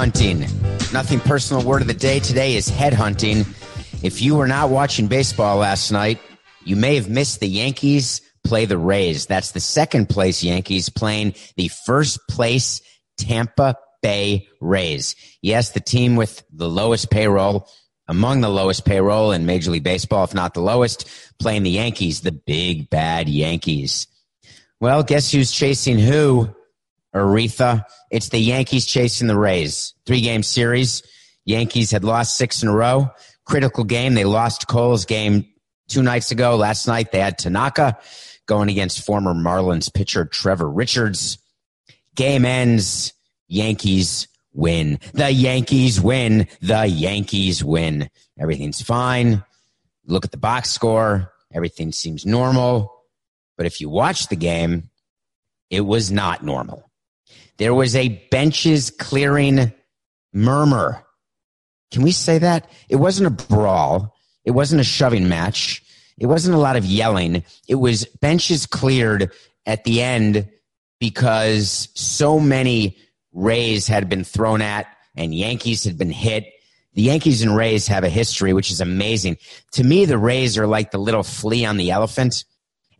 Headhunting. Nothing personal word of the day today is headhunting. If you were not watching baseball last night, you may have missed the Yankees play the Rays. That's the second place Yankees playing the first place Tampa Bay Rays. Yes, the team with the lowest payroll, among the lowest payroll in Major League Baseball, if not the lowest, playing the Yankees, the big bad Yankees. Well, guess who's chasing who? Aretha. It's the Yankees chasing the Rays. Three game series. Yankees had lost six in a row. Critical game. They lost Cole's game two nights ago. Last night they had Tanaka going against former Marlins pitcher Trevor Richards. Game ends. Yankees win. The Yankees win. The Yankees win. Everything's fine. Look at the box score. Everything seems normal. But if you watch the game, it was not normal. There was a benches clearing murmur. Can we say that? It wasn't a brawl. It wasn't a shoving match. It wasn't a lot of yelling. It was benches cleared at the end because so many Rays had been thrown at and Yankees had been hit. The Yankees and Rays have a history, which is amazing. To me, the Rays are like the little flea on the elephant.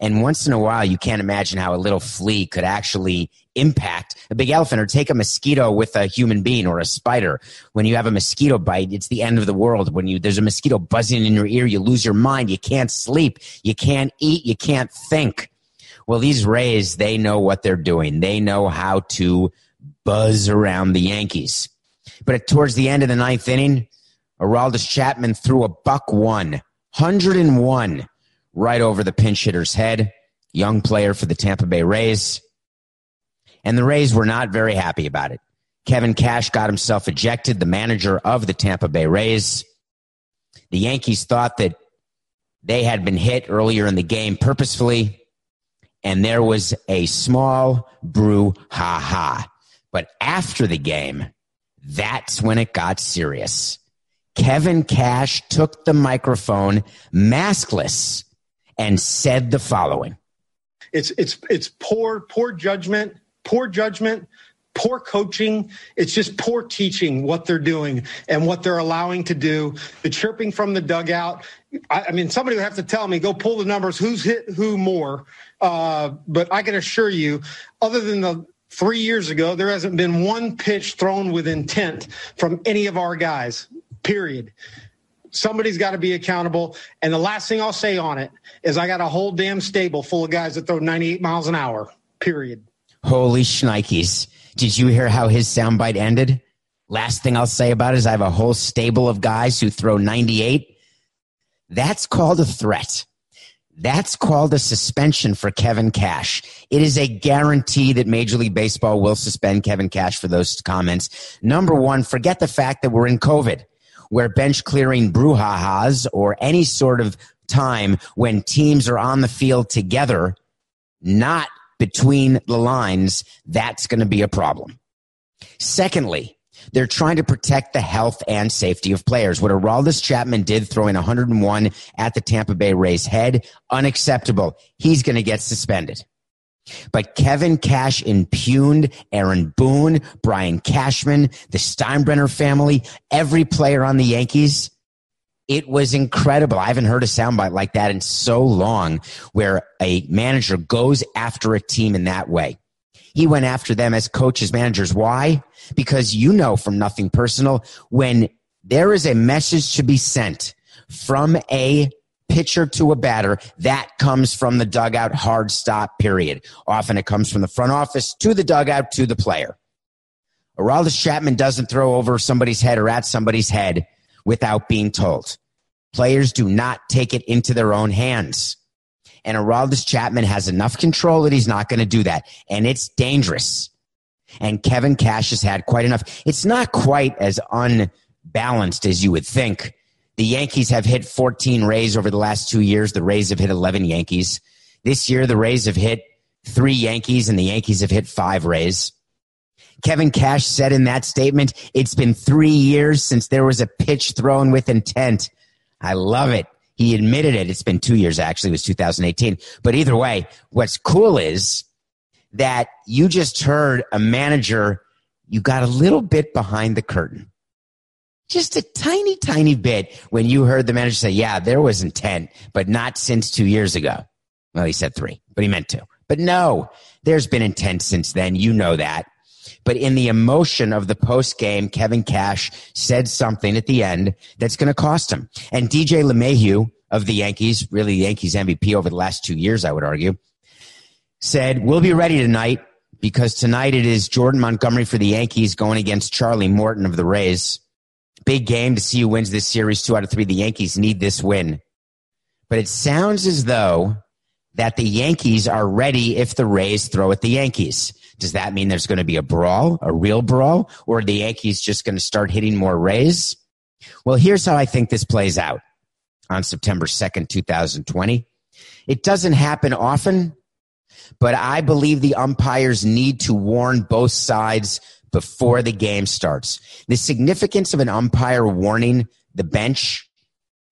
And once in a while, you can't imagine how a little flea could actually impact a big elephant or take a mosquito with a human being or a spider. When you have a mosquito bite, it's the end of the world. When you, there's a mosquito buzzing in your ear, you lose your mind. You can't sleep. You can't eat. You can't think. Well, these Rays, they know what they're doing. They know how to buzz around the Yankees. But towards the end of the ninth inning, Aroldis Chapman threw a buck one, 101 right over the pinch hitter's head. Young player for the Tampa Bay Rays. And the Rays were not very happy about it. Kevin Cash got himself ejected, the manager of the Tampa Bay Rays. The Yankees thought that they had been hit earlier in the game purposefully, and there was a small brew ha ha. But after the game, that's when it got serious. Kevin Cash took the microphone maskless and said the following. It's it's it's poor poor judgment, poor judgment, poor coaching. It's just poor teaching what they're doing and what they're allowing to do. The chirping from the dugout. I, I mean, somebody would have to tell me go pull the numbers. Who's hit who more? Uh, but I can assure you, other than the three years ago, there hasn't been one pitch thrown with intent from any of our guys. Period somebody's got to be accountable. And the last thing I'll say on it is I got a whole damn stable full of guys that throw 98 miles an hour, period. Holy shnikes. Did you hear how his soundbite ended? Last thing I'll say about it is I have a whole stable of guys who throw 98. That's called a threat. That's called a suspension for Kevin Cash. It is a guarantee that Major League Baseball will suspend Kevin Cash for those comments. Number one, forget the fact that we're in COVID where bench clearing brouhahas or any sort of time when teams are on the field together, not between the lines, that's going to be a problem. Secondly, they're trying to protect the health and safety of players. What Aroldis Chapman did, throwing 101 at the Tampa Bay Rays head, unacceptable. He's going to get suspended. But Kevin Cash impugned Aaron Boone, Brian Cashman, the Steinbrenner family, every player on the Yankees. It was incredible. I haven't heard a soundbite like that in so long where a manager goes after a team in that way. He went after them as coaches, managers. Why? Because you know from nothing personal, when there is a message to be sent from a pitcher to a batter, that comes from the dugout hard stop period. Often it comes from the front office to the dugout to the player. Aroldis Chapman doesn't throw over somebody's head or at somebody's head without being told. Players do not take it into their own hands. And Aroldis Chapman has enough control that he's not going to do that. And it's dangerous. And Kevin Cash has had quite enough. It's not quite as unbalanced as you would think. The Yankees have hit 14 Rays over the last two years. The Rays have hit 11 Yankees. This year, the Rays have hit three Yankees and the Yankees have hit five Rays. Kevin Cash said in that statement, it's been three years since there was a pitch thrown with intent. I love it. He admitted it. It's been two years, actually. It was 2018. But either way, what's cool is that you just heard a manager, you got a little bit behind the curtain. Just a tiny, tiny bit when you heard the manager say, yeah, there was intent, but not since two years ago. Well, he said three, but he meant two. But no, there's been intent since then. You know that. But in the emotion of the post game, Kevin Cash said something at the end that's going to cost him. And DJ LeMahieu of the Yankees, really the Yankees MVP over the last two years, I would argue, said, we'll be ready tonight because tonight it is Jordan Montgomery for the Yankees going against Charlie Morton of the Rays. Big game to see who wins this series. Two out of three. The Yankees need this win. But it sounds as though that the Yankees are ready if the Rays throw at the Yankees. Does that mean there's going to be a brawl, a real brawl, or are the Yankees just going to start hitting more Rays? Well, here's how I think this plays out on September 2nd, 2020. It doesn't happen often, but I believe the umpires need to warn both sides before the game starts. The significance of an umpire warning the bench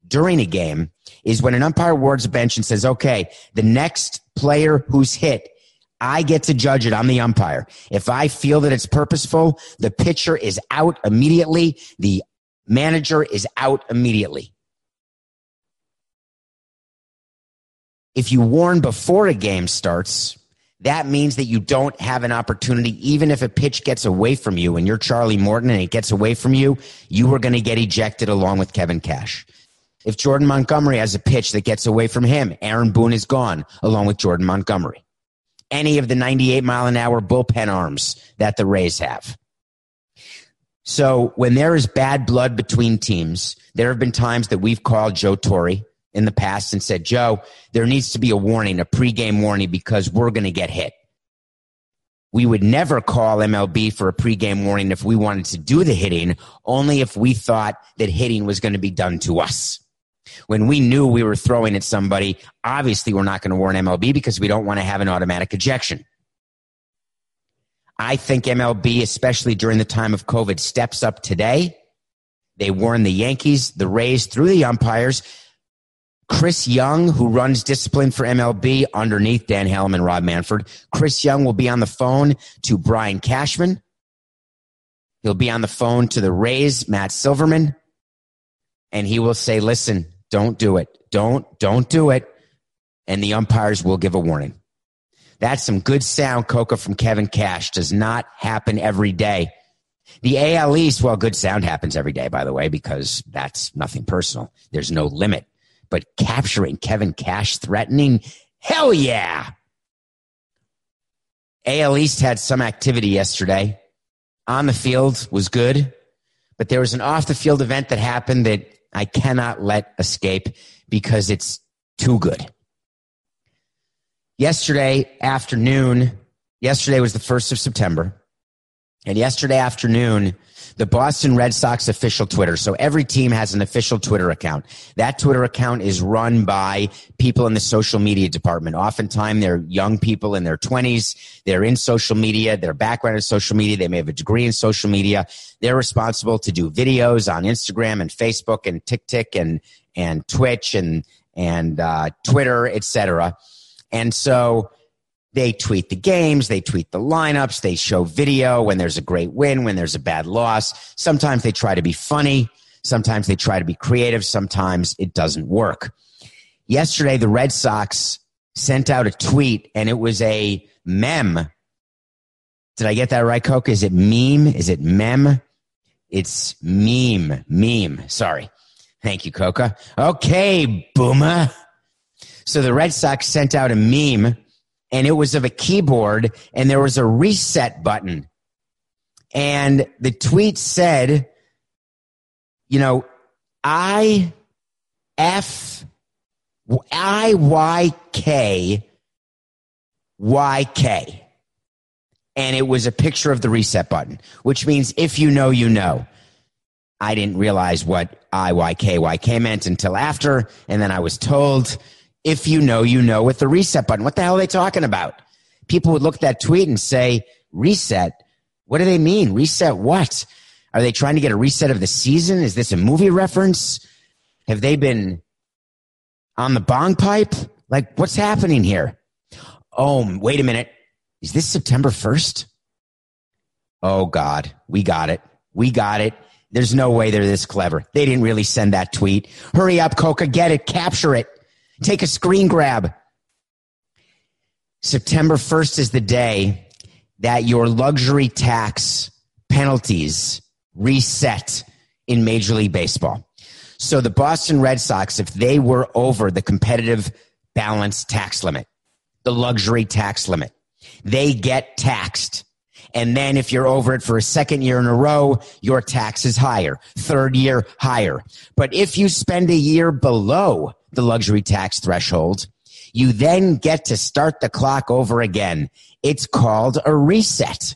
during a game is when an umpire warns a bench and says, okay, the next player who's hit, I get to judge it. I'm the umpire. If I feel that it's purposeful, the pitcher is out immediately. The manager is out immediately. If you warn before a game starts, that means that you don't have an opportunity. Even if a pitch gets away from you and you're Charlie Morton and it gets away from you, you are going to get ejected along with Kevin Cash. If Jordan Montgomery has a pitch that gets away from him, Aaron Boone is gone along with Jordan Montgomery. Any of the 98 mile an hour bullpen arms that the Rays have. So when there is bad blood between teams, there have been times that we've called Joe Torre in the past and said, Joe, there needs to be a warning, a pregame warning, because we're going to get hit. We would never call MLB for a pregame warning if we wanted to do the hitting, only if we thought that hitting was going to be done to us. When we knew we were throwing at somebody, obviously we're not going to warn MLB because we don't want to have an automatic ejection. I think MLB, especially during the time of COVID, steps up today. They warn the Yankees, the Rays through the umpires. Chris Young, who runs discipline for MLB underneath Dan Halem and Rob Manfred. Chris Young will be on the phone to Brian Cashman. He'll be on the phone to the Rays, Matt Silverman. And he will say, listen, don't do it. Don't, don't do it. And the umpires will give a warning. That's some good sound, Coca, from Kevin Cash. Does not happen every day. The AL East, well, good sound happens every day, by the way, because that's nothing personal. There's no limit. But capturing Kevin Cash threatening, hell yeah. AL East had some activity yesterday. On the field was good, but there was an off the field event that happened that I cannot let escape because it's too good. Yesterday afternoon, yesterday was the 1st of September, and yesterday afternoon, the Boston Red Sox official Twitter. So every team has an official Twitter account. That Twitter account is run by people in the social media department. Oftentimes they're young people in their twenties. They're in social media. Their background is social media. They may have a degree in social media. They're responsible to do videos on Instagram and Facebook and TikTok and, and Twitch and, and, uh, Twitter, etc. And so, they tweet the games, they tweet the lineups, they show video when there's a great win, when there's a bad loss. Sometimes they try to be funny. Sometimes they try to be creative. Sometimes it doesn't work. Yesterday, the Red Sox sent out a tweet and it was a mem. Did I get that right, Coke? Is it meme? Is it mem? It's meme, meme. Sorry. Thank you, Coca. Okay, boomer. So the Red Sox sent out a meme and it was of a keyboard and there was a reset button. And the tweet said, you know, I F I Y K Y K. And it was a picture of the reset button, which means if you know, you know. I didn't realize what I Y K Y K meant until after. And then I was told, if you know, you know with the reset button. What the hell are they talking about? People would look at that tweet and say, reset. What do they mean? Reset what? Are they trying to get a reset of the season? Is this a movie reference? Have they been on the bong pipe? Like, what's happening here? Oh, wait a minute. Is this September 1st? Oh, God. We got it. We got it. There's no way they're this clever. They didn't really send that tweet. Hurry up, Coca. Get it. Capture it. Take a screen grab. September 1st is the day that your luxury tax penalties reset in Major League Baseball. So the Boston Red Sox, if they were over the competitive balance tax limit, the luxury tax limit, they get taxed. And then if you're over it for a second year in a row, your tax is higher. Third year, higher. But if you spend a year below the luxury tax threshold, you then get to start the clock over again. It's called a reset.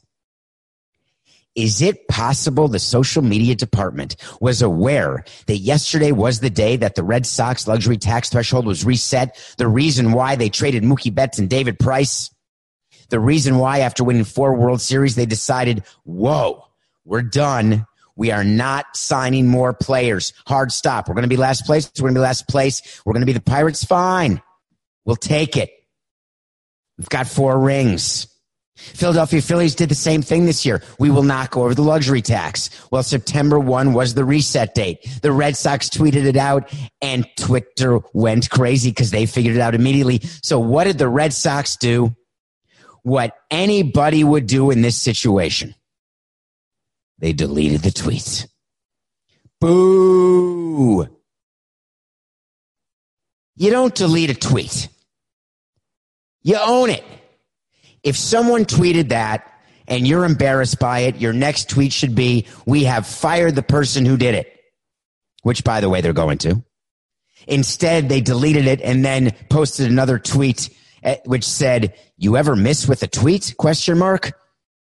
Is it possible the social media department was aware that yesterday was the day that the Red Sox luxury tax threshold was reset? The reason why they traded Mookie Betts and David Price? The reason why after winning four World Series, they decided, whoa, we're done. We are not signing more players. Hard stop. We're going to be last place. We're going to be last place. We're going to be the Pirates. Fine. We'll take it. We've got four rings. Philadelphia Phillies did the same thing this year. We will not go over the luxury tax. Well, September 1 was the reset date. The Red Sox tweeted it out and Twitter went crazy because they figured it out immediately. So what did the Red Sox do? What anybody would do in this situation. They deleted the tweet. Boo. You don't delete a tweet. You own it. If someone tweeted that and you're embarrassed by it, your next tweet should be, we have fired the person who did it, which by the way, they're going to. Instead, they deleted it and then posted another tweet eh, which said, you ever miss with a tweet? Question mark.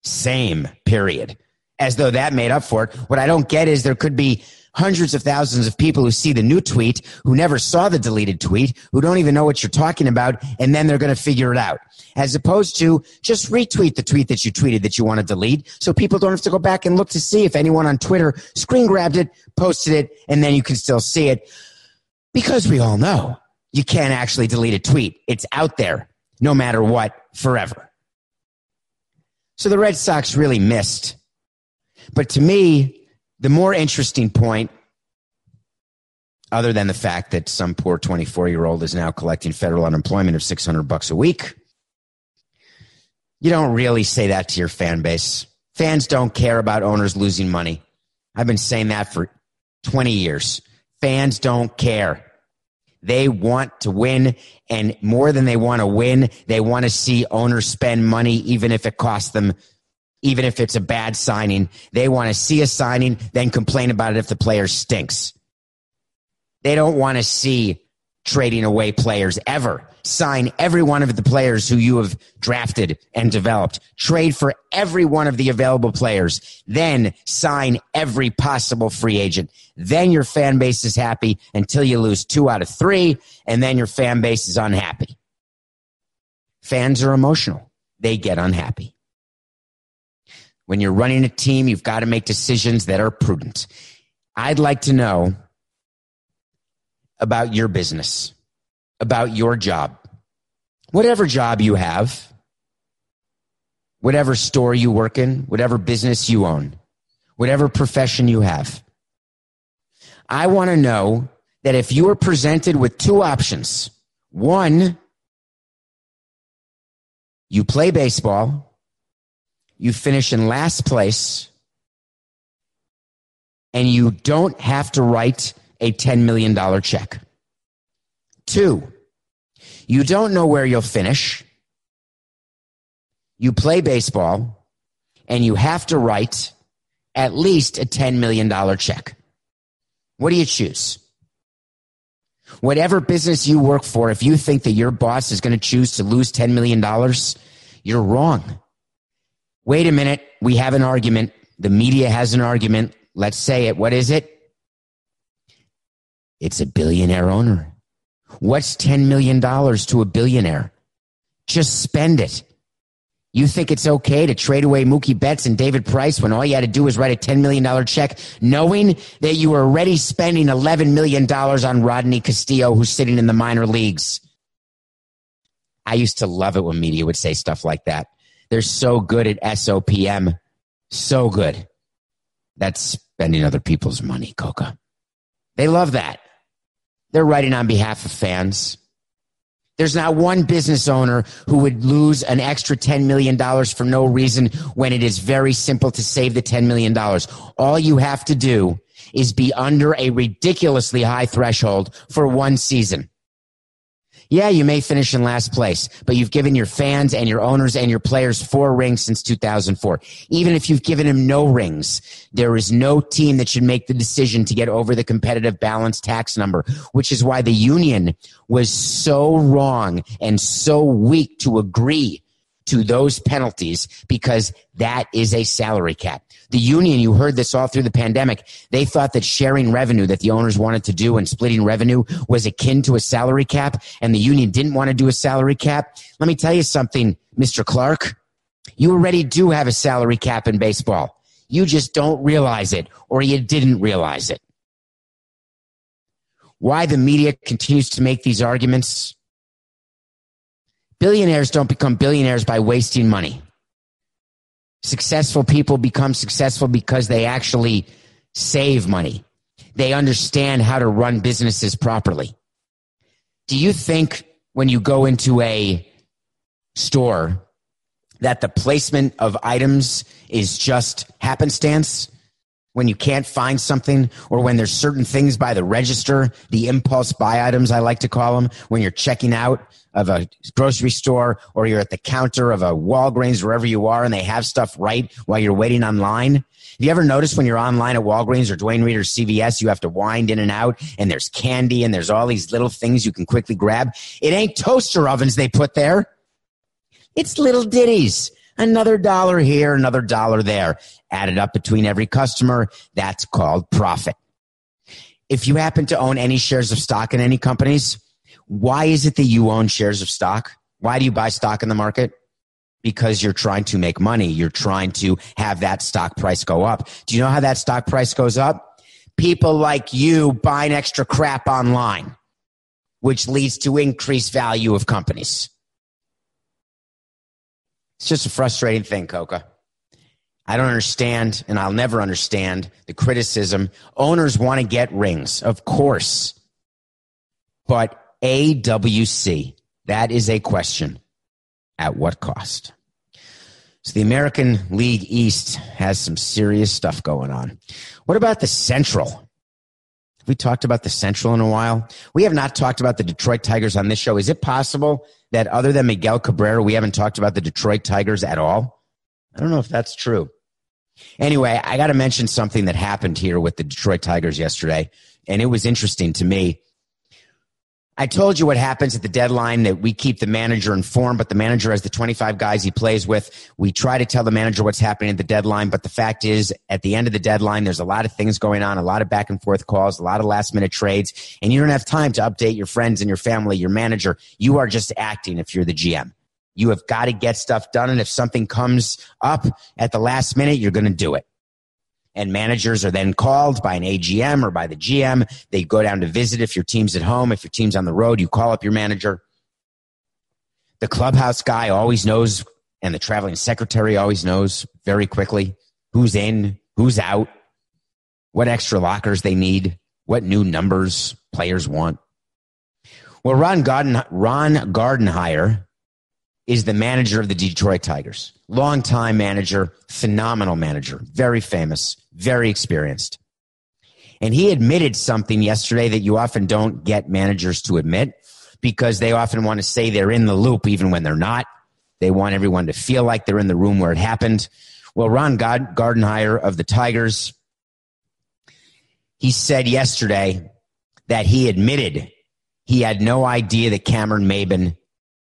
Same period. As though that made up for it. What I don't get is there could be hundreds of thousands of people who see the new tweet, who never saw the deleted tweet, who don't even know what you're talking about, and then they're going to figure it out. As opposed to just retweet the tweet that you tweeted that you want to delete so people don't have to go back and look to see if anyone on Twitter screen grabbed it, posted it, and then you can still see it. Because we all know you can't actually delete a tweet. It's out there no matter what forever. So the Red Sox really missed. But to me, the more interesting point, other than the fact that some poor 24 year old is now collecting federal unemployment of 600 bucks a week, you don't really say that to your fan base. Fans don't care about owners losing money. I've been saying that for 20 years. Fans don't care. They want to win, and more than they want to win, they want to see owners spend money, even if it costs them even if it's a bad signing. They want to see a signing, then complain about it if the player stinks. They don't want to see trading away players ever. Sign every one of the players who you have drafted and developed. Trade for every one of the available players. Then sign every possible free agent. Then your fan base is happy until you lose two out of three, and then your fan base is unhappy. Fans are emotional. They get unhappy. When you're running a team, you've got to make decisions that are prudent. I'd like to know about your business, about your job, whatever job you have, whatever store you work in, whatever business you own, whatever profession you have. I want to know that if you are presented with two options, one, you play baseball you finish in last place, and you don't have to write a $10 million check. Two, you don't know where you'll finish. You play baseball, and you have to write at least a $10 million check. What do you choose? Whatever business you work for, if you think that your boss is going to choose to lose $10 million, you're wrong. Wait a minute. We have an argument. The media has an argument. Let's say it. What is it? It's a billionaire owner. What's $10 million to a billionaire? Just spend it. You think it's okay to trade away Mookie Betts and David Price when all you had to do was write a $10 million check, knowing that you were already spending $11 million on Rusney Castillo, who's sitting in the minor leagues. I used to love it when media would say stuff like that. They're so good at SOPM. So good. That's spending other people's money, Coca. They love that. They're writing on behalf of fans. There's not one business owner who would lose an extra $10 million for no reason when it is very simple to save the $10 million. All you have to do is be under a ridiculously high threshold for one season. Yeah, you may finish in last place, but you've given your fans and your owners and your players four rings since 2004. Even if you've given them no rings, there is no team that should make the decision to get over the competitive balance tax number, which is why the union was so wrong and so weak to agree to those penalties because that is a salary cap. The union, you heard this all through the pandemic, they thought that sharing revenue that the owners wanted to do and splitting revenue was akin to a salary cap, and the union didn't want to do a salary cap. Let me tell you something, Mr. Clark. You already do have a salary cap in baseball. You just don't realize it, or you didn't realize it. Why the media continues to make these arguments? Billionaires don't become billionaires by wasting money. Successful people become successful because they actually save money. They understand how to run businesses properly. Do you think when you go into a store that the placement of items is just happenstance? When you can't find something or when there's certain things by the register, the impulse buy items, I like to call them, when you're checking out of a grocery store or you're at the counter of a Walgreens, wherever you are, and they have stuff right while you're waiting online. Have you ever noticed when you're online at Walgreens or Duane Reade or CVS, you have to wind in and out and there's candy and there's all these little things you can quickly grab? It ain't toaster ovens they put there. It's little ditties. Another dollar here, another dollar there. Added up between every customer. That's called profit. If you happen to own any shares of stock in any companies, why is it that you own shares of stock? Why do you buy stock in the market? Because you're trying to make money. You're trying to have that stock price go up. Do you know how that stock price goes up? People like you buying extra crap online, which leads to increased value of companies. It's just a frustrating thing, Coca. I don't understand, and I'll never understand the criticism. Owners want to get rings, of course. But AWC? That is a question. At what cost? So the American League East has some serious stuff going on. What about the Central? Have we talked about the Central in a while? We have not talked about the Detroit Tigers on this show. Is it possible that other than Miguel Cabrera, we haven't talked about the Detroit Tigers at all? I don't know if that's true. Anyway, I got to mention something that happened here with the Detroit Tigers yesterday, and it was interesting to me. I told you what happens at the deadline that we keep the manager informed, but the manager has the 25 guys he plays with. We try to tell the manager what's happening at the deadline, but the fact is at the end of the deadline, there's a lot of things going on, a lot of back and forth calls, a lot of last minute trades, and you don't have time to update your friends and your family, your manager. You are just acting if you're the GM. You have got to get stuff done. And if something comes up at the last minute, you're going to do it and managers are then called by an AGM or by the GM. They go down to visit if your team's at home. If your team's on the road, you call up your manager. The clubhouse guy always knows, and the traveling secretary always knows very quickly who's in, who's out, what extra lockers they need, what new numbers players want. Well, Ron Garden, Ron Gardenhire is the manager of the Detroit Tigers. Longtime manager, phenomenal manager, very famous, very experienced. And he admitted something yesterday that you often don't get managers to admit because they often want to say they're in the loop even when they're not. They want everyone to feel like they're in the room where it happened. Well, Ron Gardenhire of the Tigers, he said yesterday that he admitted he had no idea that Cameron Maybin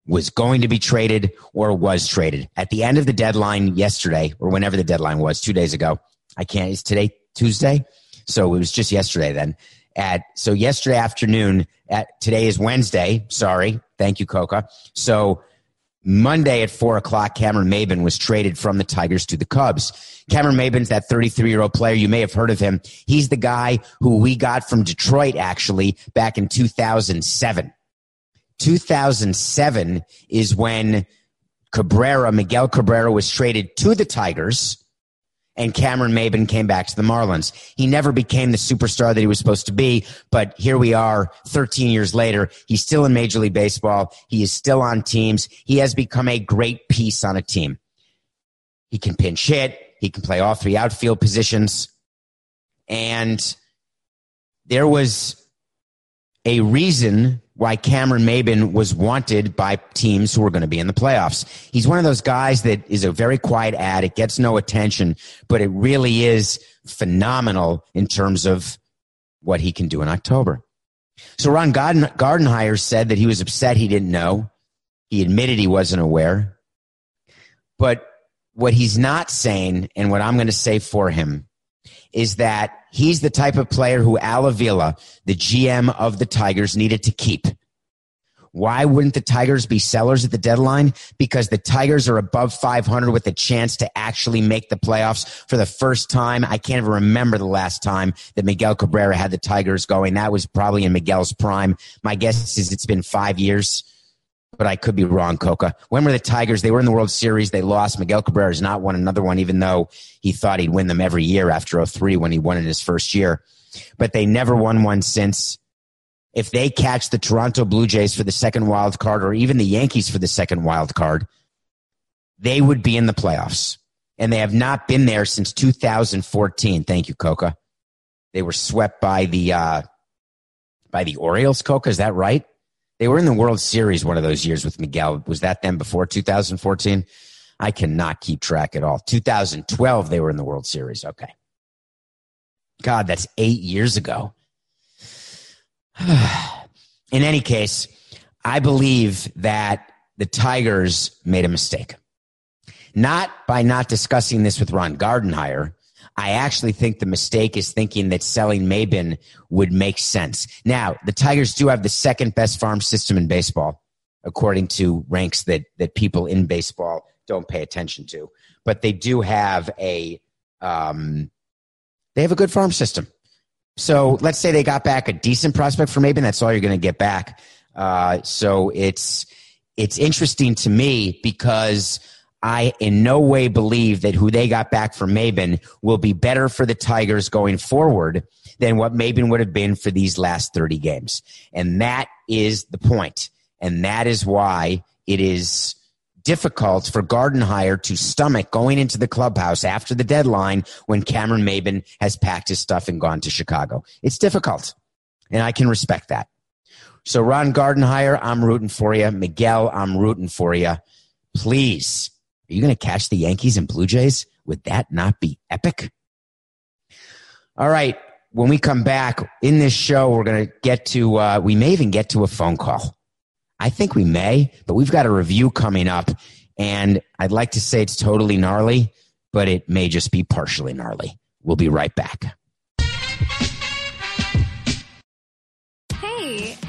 was going to be traded or was traded. At the end of the deadline yesterday, or whenever the deadline was, two days ago, I can't, it's today Tuesday? So it was just yesterday then. At so yesterday afternoon, at today is Wednesday. Sorry. Thank you, Coca. So Monday at four o'clock, Cameron Maybin was traded from the Tigers to the Cubs. Cameron Maybin's that 33 year old player. You may have heard of him. He's the guy who we got from Detroit actually back in 2007. 2007 is when Cabrera, Miguel Cabrera was traded to the Tigers and Cameron Maybin came back to the Marlins. He never became the superstar that he was supposed to be, but here we are 13 years later. He's still in Major League Baseball. He is still on teams. He has become a great piece on a team. He can pinch hit. He can play all three outfield positions. And there was a reason why Cameron Maybin was wanted by teams who were going to be in the playoffs. He's one of those guys that is a very quiet ad. It gets no attention, but it really is phenomenal in terms of what he can do in October. So Ron Garden, Gardenhire said that he was upset he didn't know. He admitted he wasn't aware. But what he's not saying, and what I'm going to say for him, is that he's the type of player who Al Avila, the GM of the Tigers, needed to keep. Why wouldn't the Tigers be sellers at the deadline? Because the Tigers are above 500 with a chance to actually make the playoffs for the first time. I can't even remember the last time that Miguel Cabrera had the Tigers going. That was probably in Miguel's prime. My guess is it's been five years but I could be wrong, Coca. When were the Tigers? They were in the World Series. They lost. Miguel Cabrera has not won another one, even though he thought he'd win them every year after 03 when he won in his first year. But they never won one since. If they catch the Toronto Blue Jays for the second wild card or even the Yankees for the second wild card, they would be in the playoffs. And they have not been there since 2014. Thank you, Coca. They were swept by the uh, by the Orioles, Coca. Is that right? They were in the World Series one of those years with Miguel. Was that then before 2014? I cannot keep track at all. 2012, they were in the World Series. Okay. God, that's eight years ago. in any case, I believe that the Tigers made a mistake. Not by not discussing this with Ron Gardenhire, I actually think the mistake is thinking that selling Maybin would make sense. Now, the Tigers do have the second best farm system in baseball, according to ranks that, that people in baseball don't pay attention to. But they do have a, um, they have a good farm system. So let's say they got back a decent prospect for Maybin. That's all you're going to get back. Uh, so it's, it's interesting to me because I in no way believe that who they got back from Maybin will be better for the Tigers going forward than what Maybin would have been for these last 30 games. And that is the point. And that is why it is difficult for Gardenhire to stomach going into the clubhouse after the deadline when Cameron Maybin has packed his stuff and gone to Chicago. It's difficult. And I can respect that. So Ron Gardenhire, I'm rooting for you. Miguel, I'm rooting for you. Please are you going to catch the Yankees and Blue Jays? Would that not be epic? All right. When we come back in this show, we're going to get to, uh, we may even get to a phone call. I think we may, but we've got a review coming up. And I'd like to say it's totally gnarly, but it may just be partially gnarly. We'll be right back.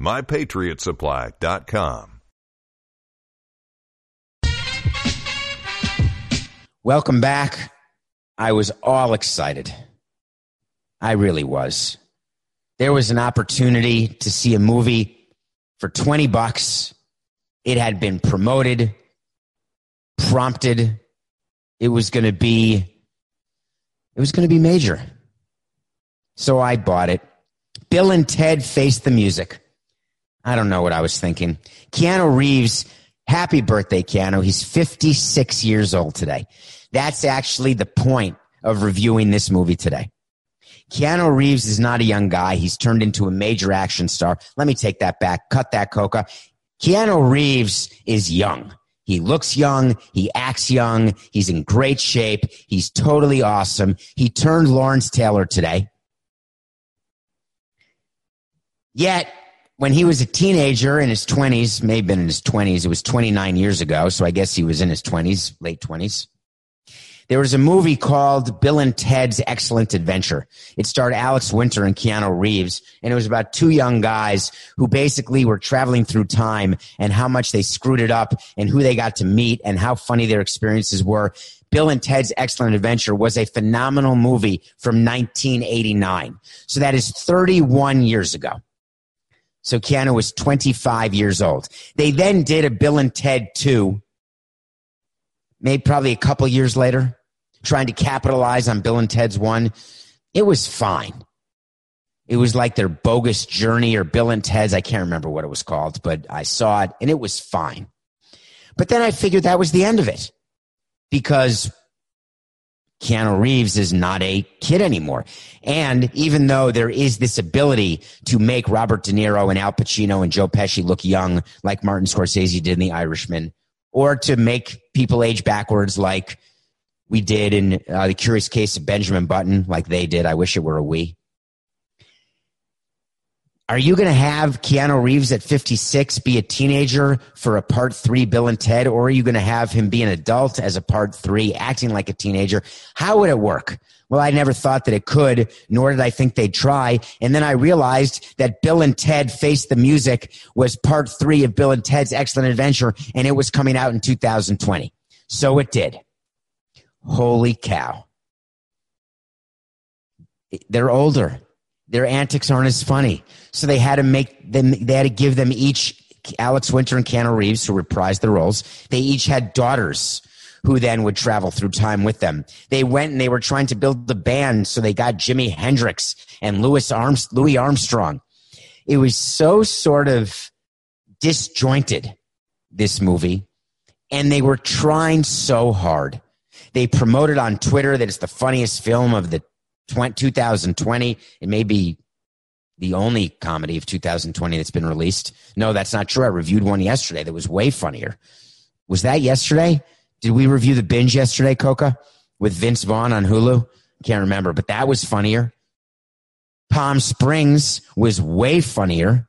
mypatriotsupply.com. Welcome back. I was all excited. I really was. There was an opportunity to see a movie for 20 bucks. It had been promoted, prompted. It was going to be it was going to be major. So I bought it. Bill and Ted Face the Music. I don't know what I was thinking. Keanu Reeves, happy birthday, Keanu. He's 56 years old today. That's actually the point of reviewing this movie today. Keanu Reeves is not a young guy. He's turned into a major action star. Let me take that back. Cut that, Coca. Keanu Reeves is young. He looks young. He acts young. He's in great shape. He's totally awesome. He turned Lawrence Taylor today. Yet when he was a teenager in his 20s, may have been in his 20s, it was 29 years ago, so I guess he was in his 20s, late 20s. There was a movie called Bill and Ted's Excellent Adventure. It starred Alex Winter and Keanu Reeves, and it was about two young guys who basically were traveling through time and how much they screwed it up and who they got to meet and how funny their experiences were. Bill and Ted's Excellent Adventure was a phenomenal movie from 1989. So that is 31 years ago. So Keanu was 25 years old. They then did a Bill and Ted 2, maybe probably a couple years later, trying to capitalize on Bill and Ted's 1. It was fine. It was like their bogus journey or Bill and Ted's. I can't remember what it was called, but I saw it and it was fine. But then I figured that was the end of it because Keanu Reeves is not a kid anymore. And even though there is this ability to make Robert De Niro and Al Pacino and Joe Pesci look young, like Martin Scorsese did in The Irishman, or to make people age backwards, like we did in uh, The Curious Case of Benjamin Button, like they did. I wish it were a we. Are you going to have Keanu Reeves at 56 be a teenager for a part three Bill and Ted, or are you going to have him be an adult as a part three, acting like a teenager? How would it work? Well, I never thought that it could, nor did I think they'd try. And then I realized that Bill and Ted Face the Music was part three of Bill and Ted's Excellent Adventure, and it was coming out in 2020. So it did. Holy cow. They're older their antics aren't as funny. So they had to make them, they had to give them each Alex Winter and Keanu Reeves, who reprised the roles. They each had daughters who then would travel through time with them. They went and they were trying to build the band. So they got Jimi Hendrix and Louis, Arms, Louis Armstrong. It was so sort of disjointed, this movie. And they were trying so hard. They promoted on Twitter that it's the funniest film of the 2020. It may be the only comedy of 2020 that's been released. No, that's not true. I reviewed one yesterday that was way funnier. Was that yesterday? Did we review the binge yesterday, Coca, with Vince Vaughn on Hulu? Can't remember, but that was funnier. Palm Springs was way funnier.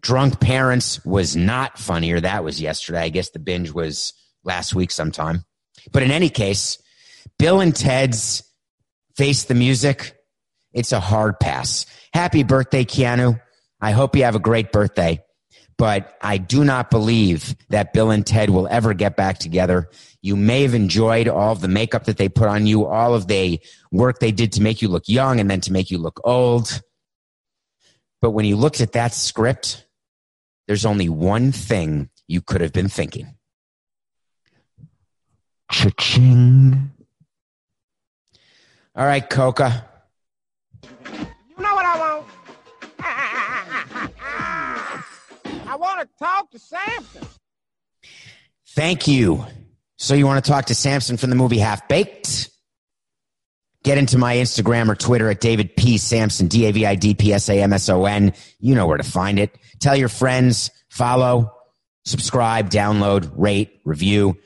Drunk Parents was not funnier. That was yesterday. I guess the binge was last week sometime. But in any case, Bill and Ted's face the music, it's a hard pass. Happy birthday, Keanu. I hope you have a great birthday. But I do not believe that Bill and Ted will ever get back together. You may have enjoyed all of the makeup that they put on you, all of the work they did to make you look young and then to make you look old. But when you looked at that script, there's only one thing you could have been thinking. Cha-ching. All right, Coca. You know what I want? I want to talk to Samson. Thank you. So you want to talk to Samson from the movie Half Baked? Get into my Instagram or Twitter at David P. Samson, D A V I D P S A M S O N. You know where to find it. Tell your friends, follow, subscribe, download, rate, review.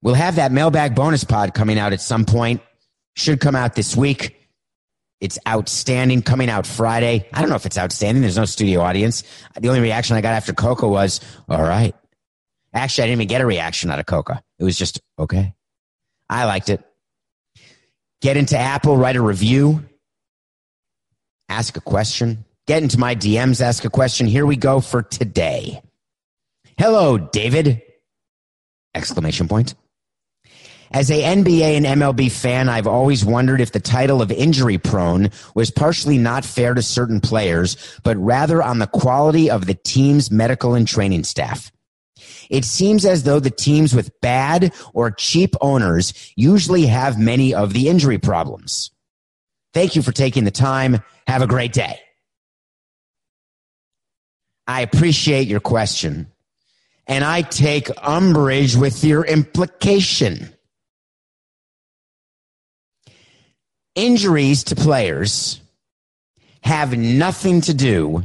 We'll have that mailbag bonus pod coming out at some point. Should come out this week. It's outstanding coming out Friday. I don't know if it's outstanding. There's no studio audience. The only reaction I got after Coca was, all right. Actually, I didn't even get a reaction out of Coca. It was just, okay. I liked it. Get into Apple, write a review, ask a question, get into my DMs, ask a question. Here we go for today. Hello, David! Exclamation point. As a NBA and MLB fan, I've always wondered if the title of injury prone was partially not fair to certain players, but rather on the quality of the team's medical and training staff. It seems as though the teams with bad or cheap owners usually have many of the injury problems. Thank you for taking the time. Have a great day. I appreciate your question and I take umbrage with your implication. Injuries to players have nothing to do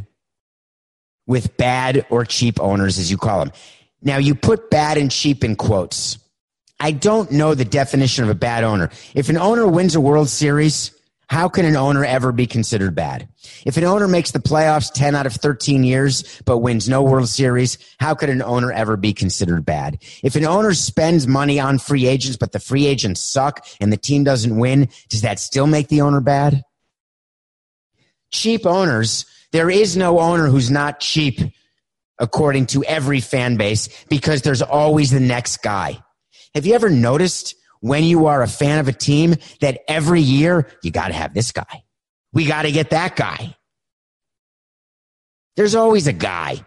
with bad or cheap owners, as you call them. Now, you put bad and cheap in quotes. I don't know the definition of a bad owner. If an owner wins a World Series, how can an owner ever be considered bad? If an owner makes the playoffs 10 out of 13 years, but wins no World Series, how could an owner ever be considered bad? If an owner spends money on free agents, but the free agents suck and the team doesn't win, does that still make the owner bad? Cheap owners, there is no owner who's not cheap according to every fan base because there's always the next guy. Have you ever noticed when you are a fan of a team that every year you got to have this guy. We got to get that guy. There's always a guy.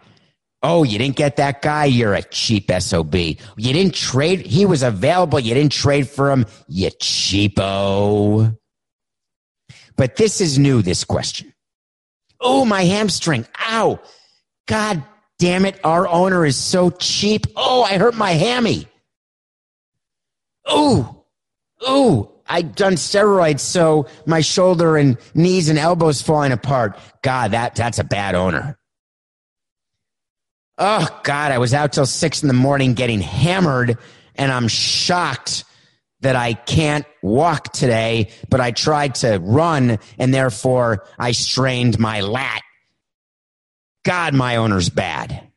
Oh, you didn't get that guy? You're a cheap SOB. You didn't trade. He was available. You didn't trade for him. You cheapo. But this is new, this question. Oh, my hamstring. Ow. God damn it. Our owner is so cheap. Oh, I hurt my hammy ooh, ooh, I've done steroids, so my shoulder and knees and elbows falling apart. God, that that's a bad owner. Oh God, I was out till six in the morning getting hammered, and I'm shocked that I can't walk today, but I tried to run and therefore I strained my lat. God, my owner's bad.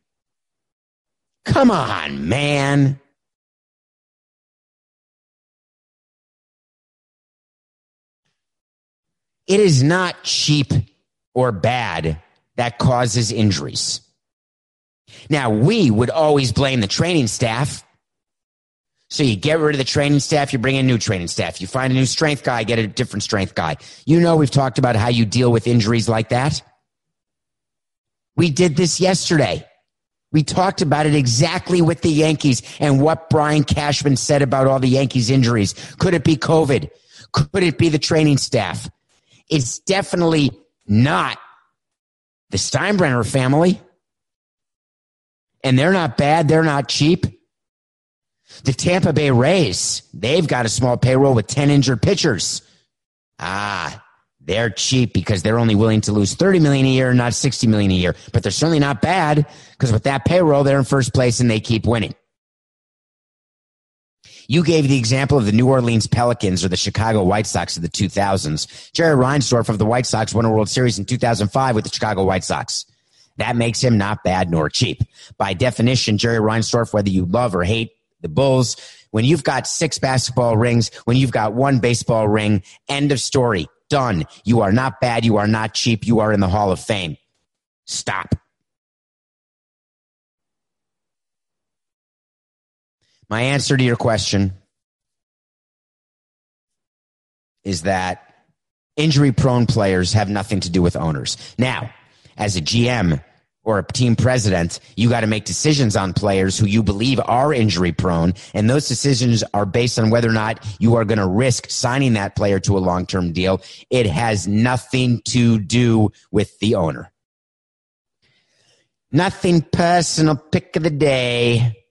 Come on, man. It is not cheap or bad that causes injuries. Now, we would always blame the training staff. So you get rid of the training staff, you bring in new training staff. You find a new strength guy, get a different strength guy. You know, we've talked about how you deal with injuries like that. We did this yesterday. We talked about it exactly with the Yankees and what Brian Cashman said about all the Yankees injuries. Could it be COVID? Could it be the training staff? It's definitely not the Steinbrenner family. And they're not bad. They're not cheap. The Tampa Bay Rays, they've got a small payroll with 10 injured pitchers. Ah, they're cheap because they're only willing to lose 30 million a year, not 60 million a year. But they're certainly not bad because with that payroll, they're in first place and they keep winning. You gave the example of the New Orleans Pelicans or the Chicago White Sox of the 2000s. Jerry Reinsdorf of the White Sox won a World Series in 2005 with the Chicago White Sox. That makes him not bad nor cheap. By definition, Jerry Reinsdorf, whether you love or hate the Bulls, when you've got six basketball rings, when you've got one baseball ring, end of story. Done. You are not bad. You are not cheap. You are in the Hall of Fame. Stop. My answer to your question is that injury prone players have nothing to do with owners. Now, as a GM or a team president, you got to make decisions on players who you believe are injury prone. And those decisions are based on whether or not you are going to risk signing that player to a long term deal. It has nothing to do with the owner. Nothing personal. Pick of the day.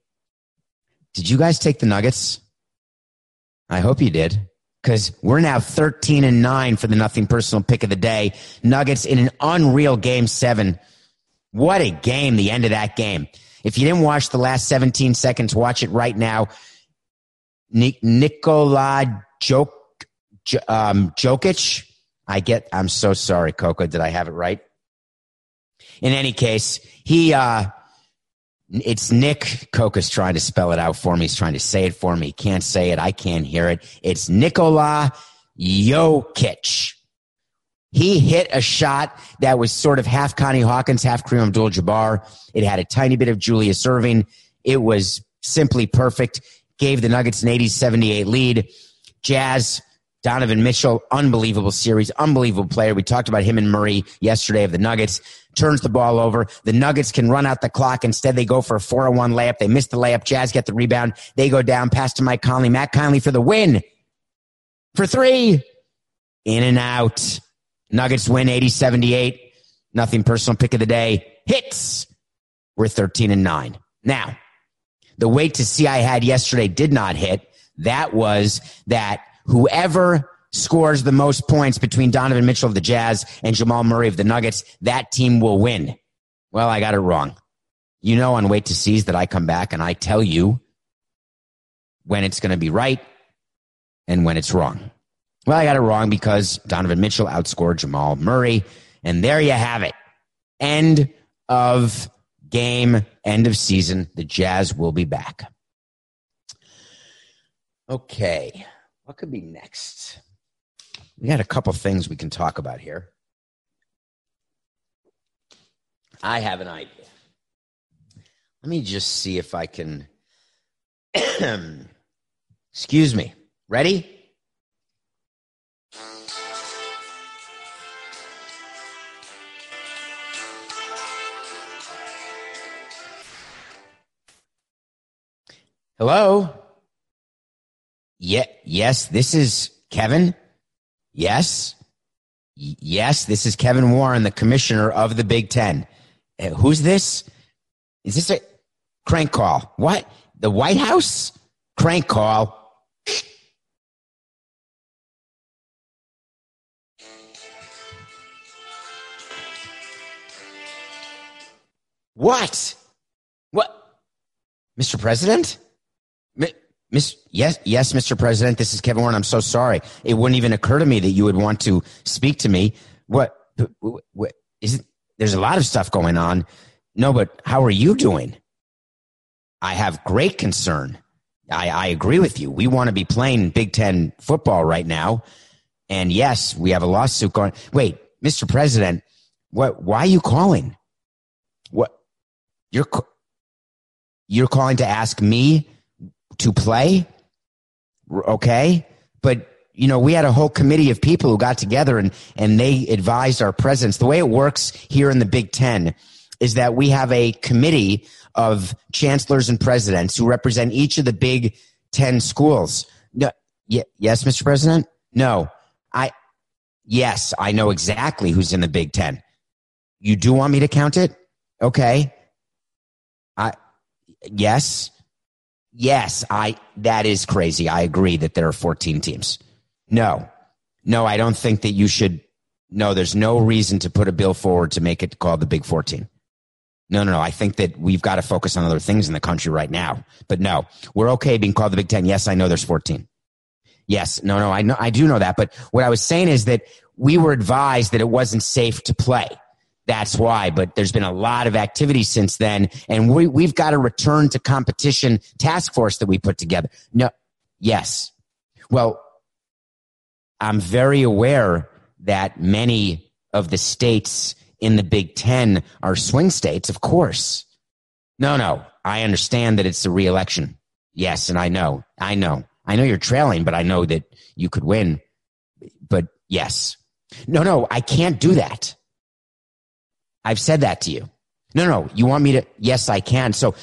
Did you guys take the Nuggets? I hope you did because we're now 13 and 9 for the nothing personal pick of the day. Nuggets in an unreal game seven What a game, the end of that game. If you didn't watch the last 17 seconds, watch it right now. Nik- Nikola Jok, J- um, Jokic. I get, I'm so sorry, Coco. Did I have it right? In any case, he, uh, it's Nick Coca's trying to spell it out for me. He's trying to say it for me. He can't say it. I can't hear it. It's Nikola Jokic. He hit a shot that was sort of half Connie Hawkins, half Kareem Abdul-Jabbar. It had a tiny bit of Julius Erving. It was simply perfect. Gave the Nuggets an 80-78 lead. Jazz, Donovan Mitchell, unbelievable series, unbelievable player. We talked about him and Murray yesterday of the Nuggets. Turns the ball over. The Nuggets can run out the clock. Instead, they go for a 401 layup. They miss the layup. Jazz get the rebound. They go down, pass to Mike Conley. Matt Conley for the win. For three. In and out. Nuggets win 80 78. Nothing personal pick of the day. Hits. We're 13 and 9. Now, the wait to see I had yesterday did not hit. That was that whoever scores the most points between Donovan Mitchell of the Jazz and Jamal Murray of the Nuggets, that team will win. Well, I got it wrong. You know on wait to sees that I come back and I tell you when it's going to be right and when it's wrong. Well, I got it wrong because Donovan Mitchell outscored Jamal Murray. And there you have it. End of game, end of season. The Jazz will be back. Okay. What could be next? We got a couple things we can talk about here. I have an idea. Let me just see if I can. Excuse me. Ready? Hello? Yeah, yes, this is Kevin. Yes. Yes, this is Kevin Warren, the commissioner of the Big Ten. Uh, who's this? Is this a crank call? What? The White House? Crank call. What? What? Mr. President? Mi- Miss, yes, yes, Mr. President, this is Kevin Warren. I'm so sorry. It wouldn't even occur to me that you would want to speak to me. What, what is it? There's a lot of stuff going on. No, but how are you doing? I have great concern. I, I agree with you. We want to be playing Big Ten football right now. And yes, we have a lawsuit going. Wait, Mr. President, what, why are you calling? What, you're, you're calling to ask me to play. Okay. But, you know, we had a whole committee of people who got together and, and they advised our presidents. The way it works here in the Big Ten is that we have a committee of chancellors and presidents who represent each of the Big Ten schools. No, y- yes, Mr. President? No. I, yes, I know exactly who's in the Big Ten. You do want me to count it? Okay. I, yes. Yes, I that is crazy. I agree that there are 14 teams. No. No, I don't think that you should no, there's no reason to put a bill forward to make it called the Big 14. No, no, no. I think that we've got to focus on other things in the country right now. But no, we're okay being called the Big 10. Yes, I know there's 14. Yes, no, no, I know I do know that, but what I was saying is that we were advised that it wasn't safe to play. That's why. But there's been a lot of activity since then, and we we've got a return to competition task force that we put together. No, yes. Well, I'm very aware that many of the states in the Big Ten are swing states, of course. No, no, I understand that it's a reelection. Yes, and I know, I know, I know you're trailing, but I know that you could win. But yes, no, no, I can't do that. I've said that to you. No, no, you want me to? Yes, I can. So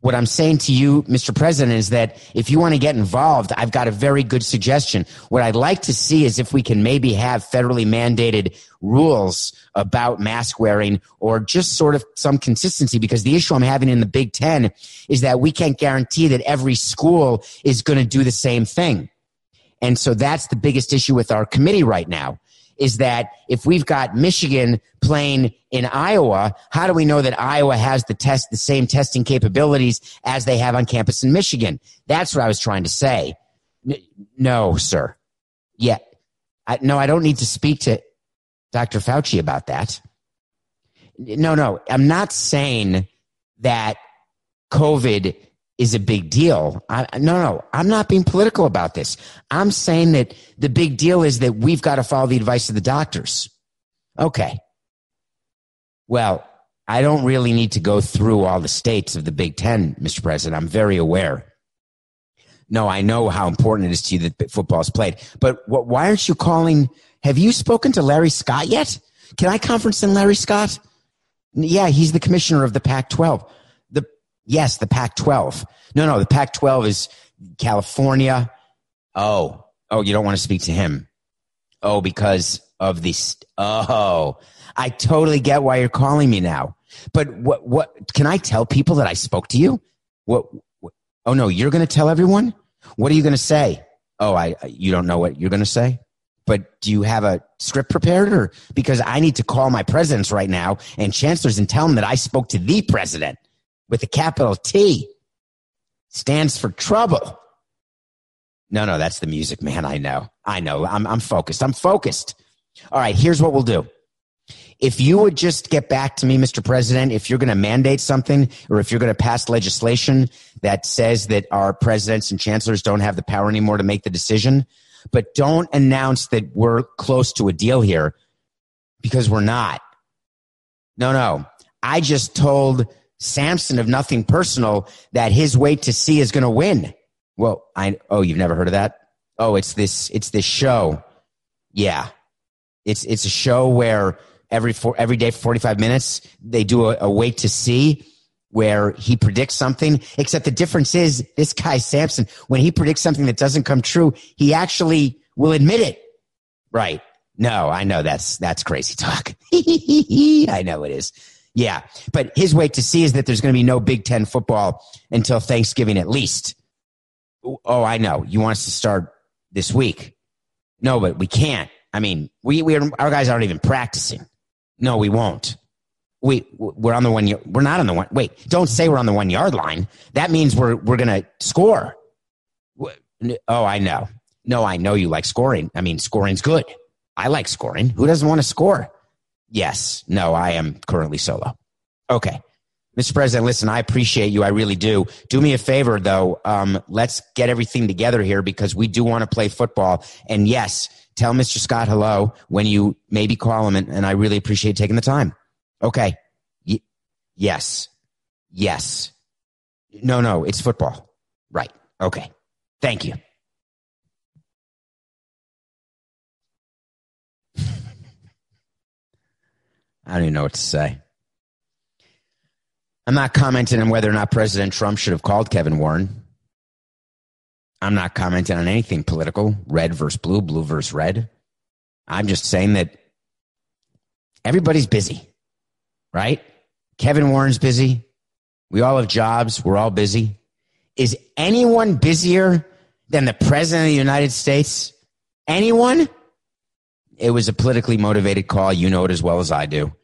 what I'm saying to you, Mr. President, is that if you want to get involved, I've got a very good suggestion. What I'd like to see is if we can maybe have federally mandated rules about mask wearing or just sort of some consistency because the issue I'm having in the Big Ten is that we can't guarantee that every school is going to do the same thing. And so that's the biggest issue with our committee right now is that if we've got Michigan playing in Iowa, how do we know that Iowa has the test, the same testing capabilities as they have on campus in Michigan? That's what I was trying to say. No, sir. Yeah. I, no, I don't need to speak to Dr. Fauci about that. No, no, I'm not saying that COVID is a big deal. I, no, no, I'm not being political about this. I'm saying that the big deal is that we've got to follow the advice of the doctors. Okay. Well, I don't really need to go through all the states of the Big Ten, Mr. President. I'm very aware. No, I know how important it is to you that football is played. But what, why aren't you calling? Have you spoken to Larry Scott yet? Can I conference in Larry Scott? Yeah, he's the commissioner of the Pac 12. Yes, the Pac 12. No, no, the Pac 12 is California. Oh, oh, you don't want to speak to him. Oh, because of this. Oh, I totally get why you're calling me now. But what, what, can I tell people that I spoke to you? What, what oh no, you're going to tell everyone? What are you going to say? Oh, I, you don't know what you're going to say? But do you have a script prepared or because I need to call my presidents right now and chancellors and tell them that I spoke to the president? With a capital T stands for trouble. No, no, that's the music, man. I know. I know. I'm, I'm focused. I'm focused. All right. Here's what we'll do. If you would just get back to me, Mr. President, if you're going to mandate something or if you're going to pass legislation that says that our presidents and chancellors don't have the power anymore to make the decision, but don't announce that we're close to a deal here because we're not. No, no. I just told Samson of Nothing Personal that his way to see is going to win. Well, I oh, you've never heard of that? Oh, it's this it's this show. Yeah. It's it's a show where every four, every day for 45 minutes they do a, a wait to see where he predicts something except the difference is this guy Samson when he predicts something that doesn't come true, he actually will admit it. Right. No, I know that's that's crazy talk. I know it is. Yeah. But his wait to see is that there's going to be no Big Ten football until Thanksgiving at least. Oh, I know. You want us to start this week. No, but we can't. I mean, we, we are, our guys aren't even practicing. No, we won't. We, we're on the one, we're not on the one. Wait, don't say we're on the one yard line. That means we're, we're going to score. Oh, I know. No, I know you like scoring. I mean, scoring's good. I like scoring. Who doesn't want to score? Yes. No, I am currently solo. Okay. Mr. President, listen, I appreciate you. I really do. Do me a favor, though. Um, let's get everything together here because we do want to play football. And yes, tell Mr. Scott hello when you maybe call him. And, and I really appreciate taking the time. Okay. Y- yes. Yes. No, no, it's football. Right. Okay. Thank you. I don't even know what to say. I'm not commenting on whether or not President Trump should have called Kevin Warren. I'm not commenting on anything political, red versus blue, blue versus red. I'm just saying that everybody's busy, right? Kevin Warren's busy. We all have jobs. We're all busy. Is anyone busier than the President of the United States? Anyone? It was a politically motivated call. You know it as well as I do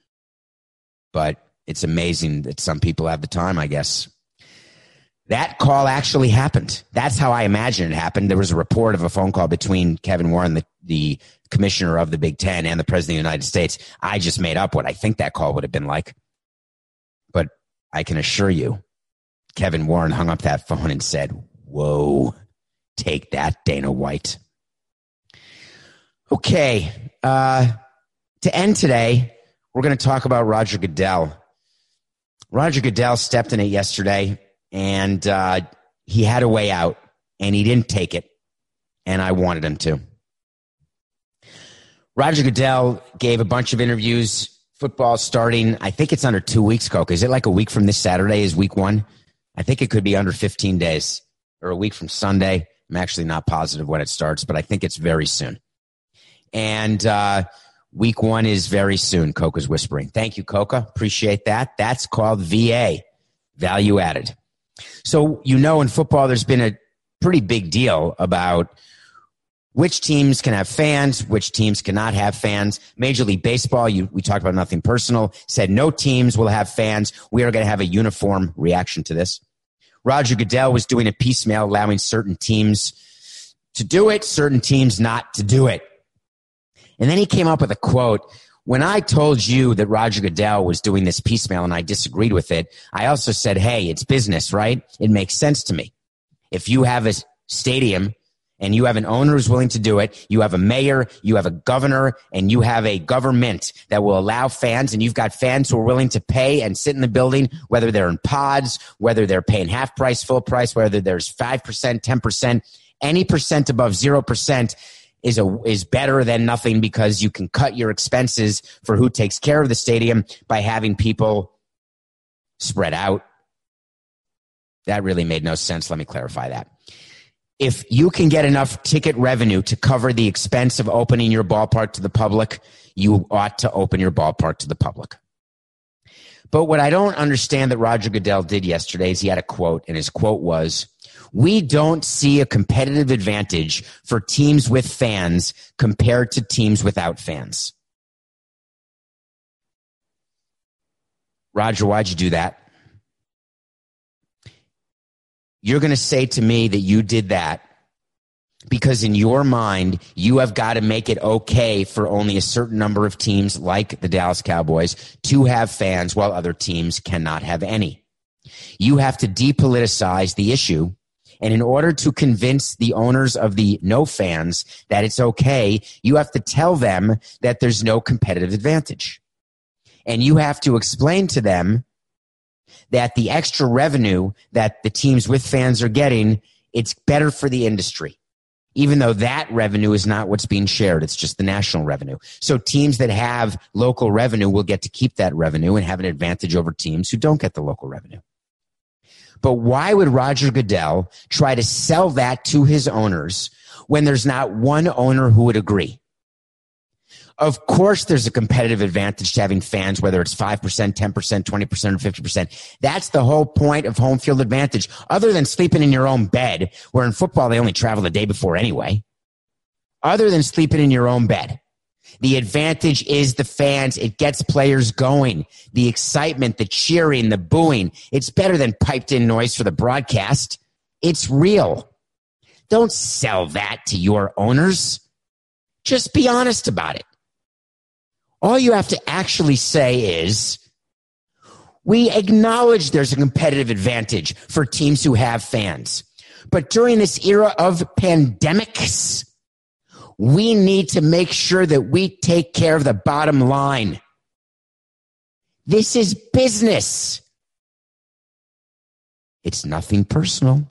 but it's amazing that some people have the time, I guess. That call actually happened. That's how I imagine it happened. There was a report of a phone call between Kevin Warren, the, the commissioner of the Big Ten, and the president of the United States. I just made up what I think that call would have been like. But I can assure you, Kevin Warren hung up that phone and said, Whoa, take that, Dana White. Okay. Uh, to end today, we're going to talk about Roger Goodell. Roger Goodell stepped in it yesterday and uh, he had a way out and he didn't take it. And I wanted him to. Roger Goodell gave a bunch of interviews. Football starting, I think it's under two weeks, Coke. Is it like a week from this Saturday is week one? I think it could be under 15 days or a week from Sunday. I'm actually not positive when it starts, but I think it's very soon. And uh, Week one is very soon, Coca's whispering. Thank you, Coca. Appreciate that. That's called VA, value added. So, you know, in football, there's been a pretty big deal about which teams can have fans, which teams cannot have fans. Major League Baseball, you, we talked about nothing personal, said no teams will have fans. We are going to have a uniform reaction to this. Roger Goodell was doing a piecemeal, allowing certain teams to do it, certain teams not to do it. And then he came up with a quote. When I told you that Roger Goodell was doing this piecemeal and I disagreed with it, I also said, hey, it's business, right? It makes sense to me. If you have a stadium and you have an owner who's willing to do it, you have a mayor, you have a governor, and you have a government that will allow fans, and you've got fans who are willing to pay and sit in the building, whether they're in pods, whether they're paying half price, full price, whether there's 5%, 10%, any percent above 0% is a is better than nothing because you can cut your expenses for who takes care of the stadium by having people spread out. That really made no sense. Let me clarify that if you can get enough ticket revenue to cover the expense of opening your ballpark to the public, you ought to open your ballpark to the public. But what I don't understand that Roger Goodell did yesterday is he had a quote, and his quote was, We don't see a competitive advantage for teams with fans compared to teams without fans. Roger, why'd you do that? you're going to say to me that you did that because in your mind, you have got to make it okay for only a certain number of teams like the Dallas Cowboys to have fans while other teams cannot have any. You have to depoliticize the issue. And in order to convince the owners of the no fans that it's okay, you have to tell them that there's no competitive advantage. And you have to explain to them that the extra revenue that the teams with fans are getting, it's better for the industry. Even though that revenue is not what's being shared, it's just the national revenue. So teams that have local revenue will get to keep that revenue and have an advantage over teams who don't get the local revenue. But why would Roger Goodell try to sell that to his owners when there's not one owner who would agree? Of course, there's a competitive advantage to having fans, whether it's 5%, 10%, 20%, or 50%. That's the whole point of home field advantage, other than sleeping in your own bed, where in football they only travel the day before anyway. Other than sleeping in your own bed. The advantage is the fans. It gets players going. The excitement, the cheering, the booing. It's better than piped in noise for the broadcast. It's real. Don't sell that to your owners. Just be honest about it. All you have to actually say is, we acknowledge there's a competitive advantage for teams who have fans. But during this era of pandemics, we need to make sure that we take care of the bottom line. This is business. It's nothing personal.